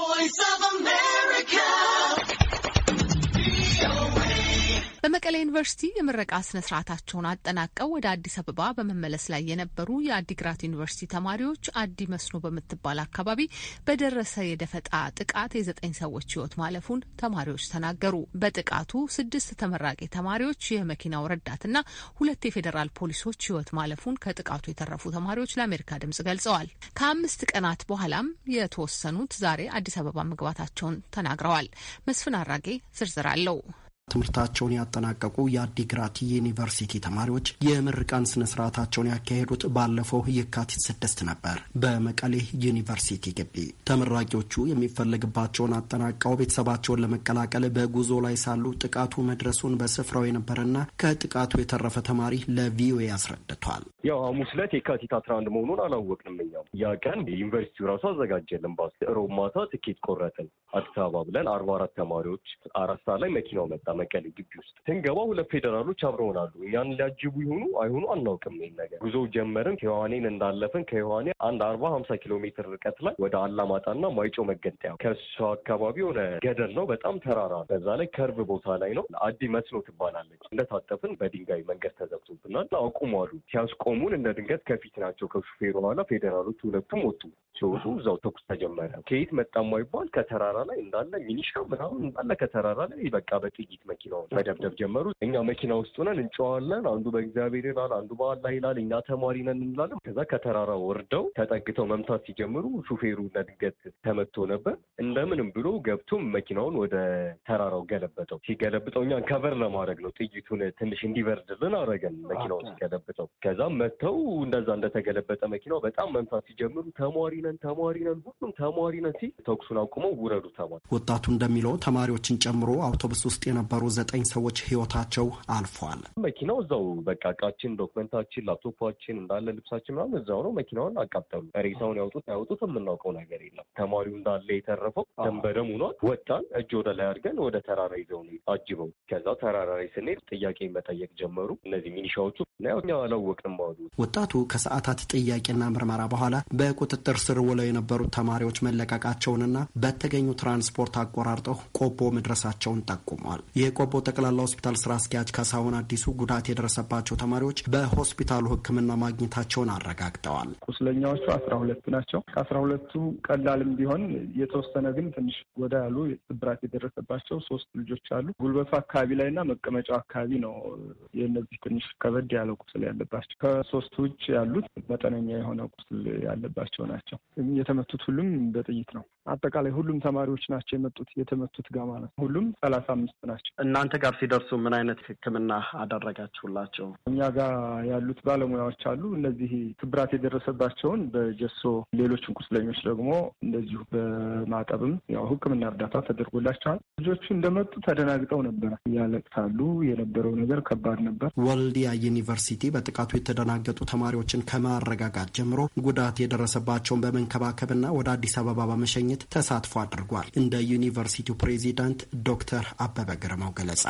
voice of America. በመቀሌ ዩኒቨርሲቲ የምረቃ ስነ ስርዓታቸውን አጠናቀው ወደ አዲስ አበባ በመመለስ ላይ የነበሩ የአዲግራት ዩኒቨርሲቲ ተማሪዎች አዲ መስኖ በምትባል አካባቢ በደረሰ የደፈጣ ጥቃት የዘጠኝ ሰዎች ሕይወት ማለፉን ተማሪዎች ተናገሩ። በጥቃቱ ስድስት ተመራቂ ተማሪዎች፣ የመኪናው ረዳትና ሁለት የፌዴራል ፖሊሶች ሕይወት ማለፉን ከጥቃቱ የተረፉ ተማሪዎች ለአሜሪካ ድምጽ ገልጸዋል። ከአምስት ቀናት በኋላም የተወሰኑት ዛሬ አዲስ አበባ መግባታቸውን ተናግረዋል። መስፍን አራጌ ዝርዝር አለው። ትምህርታቸውን ያጠናቀቁ የአዲግራት ዩኒቨርሲቲ ተማሪዎች የምርቃን ስነ ስርዓታቸውን ያካሄዱት ባለፈው የካቲት ስድስት ነበር በመቀሌ ዩኒቨርሲቲ ግቢ። ተመራቂዎቹ የሚፈለግባቸውን አጠናቀው ቤተሰባቸውን ለመቀላቀል በጉዞ ላይ ሳሉ ጥቃቱ መድረሱን በስፍራው የነበረና ከጥቃቱ የተረፈ ተማሪ ለቪኦኤ አስረድቷል። ያው ሐሙስ ዕለት የካቲት አስራ አንድ መሆኑን አላወቅንም። እኛም ያ ቀን ዩኒቨርሲቲው ራሱ አዘጋጀልን። ባስ ሮብ ማታ ትኬት ቆረጥን አዲስ አበባ ብለን አርባ አራት ተማሪዎች አራት ሰዓት ላይ መኪናው መጣ መቀሌ ግቢ ውስጥ ስንገባ ሁለት ፌዴራሎች አብረውን አሉ። እኛን ሊያጅቡ ይሆኑ አይሆኑ አናውቅም። ይሄን ነገር ጉዞ ጀመርን። ከዮሐኔን እንዳለፍን ከዮሐኔ አንድ አርባ ሀምሳ ኪሎ ሜትር ርቀት ላይ ወደ አላማጣና ማይጮ መገንጠያ ከሱ አካባቢ የሆነ ገደል ነው። በጣም ተራራ በዛ ላይ ከርብ ቦታ ላይ ነው። አዲ መስኖ ትባላለች። እንደታጠፍን በድንጋይ መንገድ ተዘግቶብናል። አቁሙ አሉ። ሲያስቆሙን እንደ ድንገት ከፊት ናቸው ከሹፌሩ ኋላ ፌዴራሎች ሁለቱም ወጡ። ሲወጡ እዛው ተኩስ ተጀመረ። ከየት መጣ ማይባል ከተራራ ላይ እንዳለ ሚኒሻ ምናምን እንዳለ ከተራራ ላይ በቃ በጥይት መኪናውን መደብደብ ጀመሩ። እኛ መኪና ውስጥ ሆነን እንጨዋለን። አንዱ በእግዚአብሔር ይላል፣ አንዱ በአላህ ይላል። እኛ ተማሪ ነን እንላለን። ከዛ ከተራራ ወርደው ተጠግተው መምታት ሲጀምሩ ሹፌሩ ለድንገት ተመቶ ነበር። እንደምንም ብሎ ገብቶ መኪናውን ወደ ተራራው ገለበጠው። ሲገለብጠው እኛን ከቨር ለማድረግ ነው ጥይቱን ትንሽ እንዲበርድልን አረገን መኪናውን ሲገለብጠው። ከዛ መጥተው እንደዛ እንደተገለበጠ መኪናው በጣም መምታት ሲጀምሩ ተማሪ ነን ተማሪ ነን ሁሉም ተማሪ ነን ሲል ተኩሱን አቁመው ውረዱ ተባለ። ወጣቱ እንደሚለው ተማሪዎችን ጨምሮ አውቶቡስ ውስጥ የነበሩ ዘጠኝ ሰዎች ህይወታቸው አልፏል። መኪናው እዛው በቃ እቃችን፣ ዶክመንታችን፣ ላፕቶፓችን እንዳለ ልብሳችን ምናምን እዛው ነው። መኪናውን አቃጠሉ። ሬሳውን ያውጡት ያውጡት የምናውቀው ነገር የለም። ተማሪው እንዳለ የተረፈው ደም በደም ሆኗል። ወጣን። እጅ ወደ ላይ አድርገን ወደ ተራራ ይዘው ነው አጅበው። ከዛ ተራራ ላይ ስንሄድ ጥያቄ መጠየቅ ጀመሩ እነዚህ ሚኒሻዎቹ። እኛ አላወቅንም አሉ። ወጣቱ ከሰዓታት ጥያቄና ምርመራ በኋላ በቁጥጥር ስር ውለው የነበሩት ተማሪዎች መለቀቃቸውንና በተገኙ ትራንስፖርት አቆራርጠው ቆቦ መድረሳቸውን ጠቁሟል። የቆቦ ጠቅላላ ሆስፒታል ስራ አስኪያጅ ካሳሁን አዲሱ ጉዳት የደረሰባቸው ተማሪዎች በሆስፒታሉ ሕክምና ማግኘታቸውን አረጋግጠዋል። ቁስለኛዎቹ አስራ ሁለቱ ናቸው። ከአስራ ሁለቱ ቀላልም ቢሆን የተወሰነ ግን ትንሽ ወደ ያሉ ስብራት የደረሰባቸው ሶስት ልጆች አሉ። ጉልበቱ አካባቢ ላይ እና መቀመጫው አካባቢ ነው የእነዚህ ትንሽ ከበድ ያለው ቁስል ያለባቸው። ከሶስቱ ውጭ ያሉት መጠነኛ የሆነ ቁስል ያለባቸው ናቸው። የተመቱት ሁሉም በጥይት ነው። አጠቃላይ ሁሉም ተማሪዎች ናቸው የመጡት የተመቱት ጋር ማለት ነው። ሁሉም ሰላሳ አምስት ናቸው። እናንተ ጋር ሲደርሱ ምን አይነት ሕክምና አደረጋችሁላቸው? እኛ ጋር ያሉት ባለሙያዎች አሉ። እነዚህ ስብራት የደረሰባቸውን በጀሶ ሌሎችን ቁስለኞች ደግሞ እንደዚሁ በማጠብም ያው ሕክምና እርዳታ ተደርጎላቸዋል። ልጆቹ እንደመጡ ተደናግጠው ነበረ፣ ያለቅሳሉ። የነበረው ነገር ከባድ ነበር። ወልዲያ ዩኒቨርሲቲ በጥቃቱ የተደናገጡ ተማሪዎችን ከማረጋጋት ጀምሮ ጉዳት የደረሰባቸውን በመንከባከብና ወደ አዲስ አበባ በመሸኘት ተሳትፎ አድርጓል። እንደ ዩኒቨርሲቲው ፕሬዚዳንት ዶክተር አበበ ግርማው ገለጻ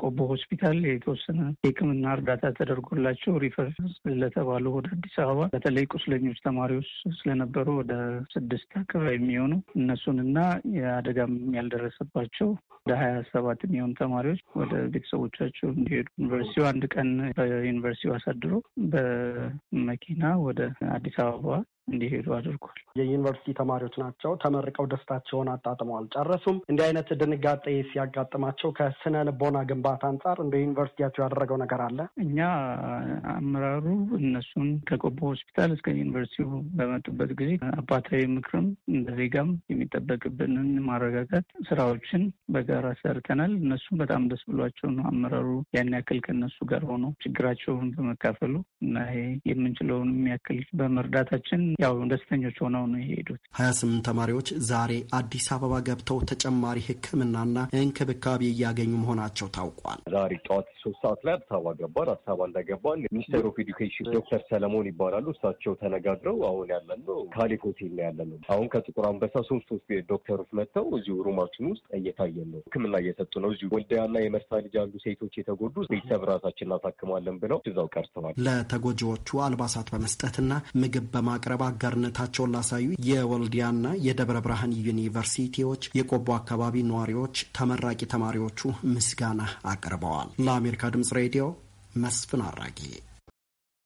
ቆቦ ሆስፒታል የተወሰነ የሕክምና እርዳታ ተደርጎላቸው refer ለተባሉ ወደ አዲስ አበባ በተለይ ቁስለኞች ተማሪዎች ስለነበሩ ወደ ስድስት አካባቢ የሚሆኑ እነሱንና የአደጋም ያልደረሰባቸው ወደ ሀያ ሰባት የሚሆኑ ተማሪዎች ወደ ቤተሰቦቻቸው እንዲሄዱ ዩኒቨርሲቲው አንድ ቀን በዩኒቨርሲቲው አሳድሮ በመኪና ወደ አዲስ አበባ እንዲሄዱ አድርጓል። የዩኒቨርሲቲ ተማሪዎች ናቸው። ተመርቀው ደስታቸውን አጣጥመው አልጨረሱም። እንዲህ አይነት ድንጋጤ ሲያጋጥማቸው ከስነ ልቦና ግንባታ አንጻር እንደ ዩኒቨርሲቲያቸው ያደረገው ነገር አለ? እኛ አመራሩ እነሱን ከቆቦ ሆስፒታል እስከ ዩኒቨርሲቲው በመጡበት ጊዜ አባታዊ ምክርም እንደ ዜጋም የሚጠበቅብንን ማረጋጋት ስራዎችን በጋራ ሰርተናል። እነሱም በጣም ደስ ብሏቸው ነው አመራሩ ያን ያክል ከነሱ ጋር ሆኖ ችግራቸውን በመካፈሉ እና ይሄ የምንችለውን የሚያክል በመርዳታችን ያው ደስተኞች ሆነው ነው የሄዱት። ሀያ ስምንት ተማሪዎች ዛሬ አዲስ አበባ ገብተው ተጨማሪ ሕክምናና እንክብካቤ እያገኙ መሆናቸው ታውቋል። ዛሬ ጠዋት ሶስት ሰዓት ላይ አዲስ አበባ ገባን። አዲስ አበባ እንደገባን Ministry of Education ዶክተር ሰለሞን ይባላሉ። እሳቸው ተነጋግረው አሁን ያለን ነው ካሌብ ሆቴል ነው ያለን ነው። አሁን ከጥቁር አንበሳ ሶስት ሶስት ዶክተሮች መጥተው እዚሁ ሩማችን ውስጥ እየታየን ነው። ሕክምና እየሰጡ ነው። እዚሁ ወልዲያና የመርሳ ልጅ ያሉ ሴቶች የተጎዱ ቤተሰብ ራሳችን እናሳክማለን ብለው እዛው ቀርተዋል። ለተጎጂዎቹ አልባሳት በመስጠትና ምግብ በማቅረብ አጋርነታቸውን ላሳዩ የወልዲያና የደብረ ብርሃን ዩኒቨርሲቲዎች የቆቦ አካባቢ ነዋሪዎች ተመራቂ ተማሪዎቹ ምስጋና አቅርበዋል። ለአሜሪካ ድምጽ ሬዲዮ መስፍን አራጌ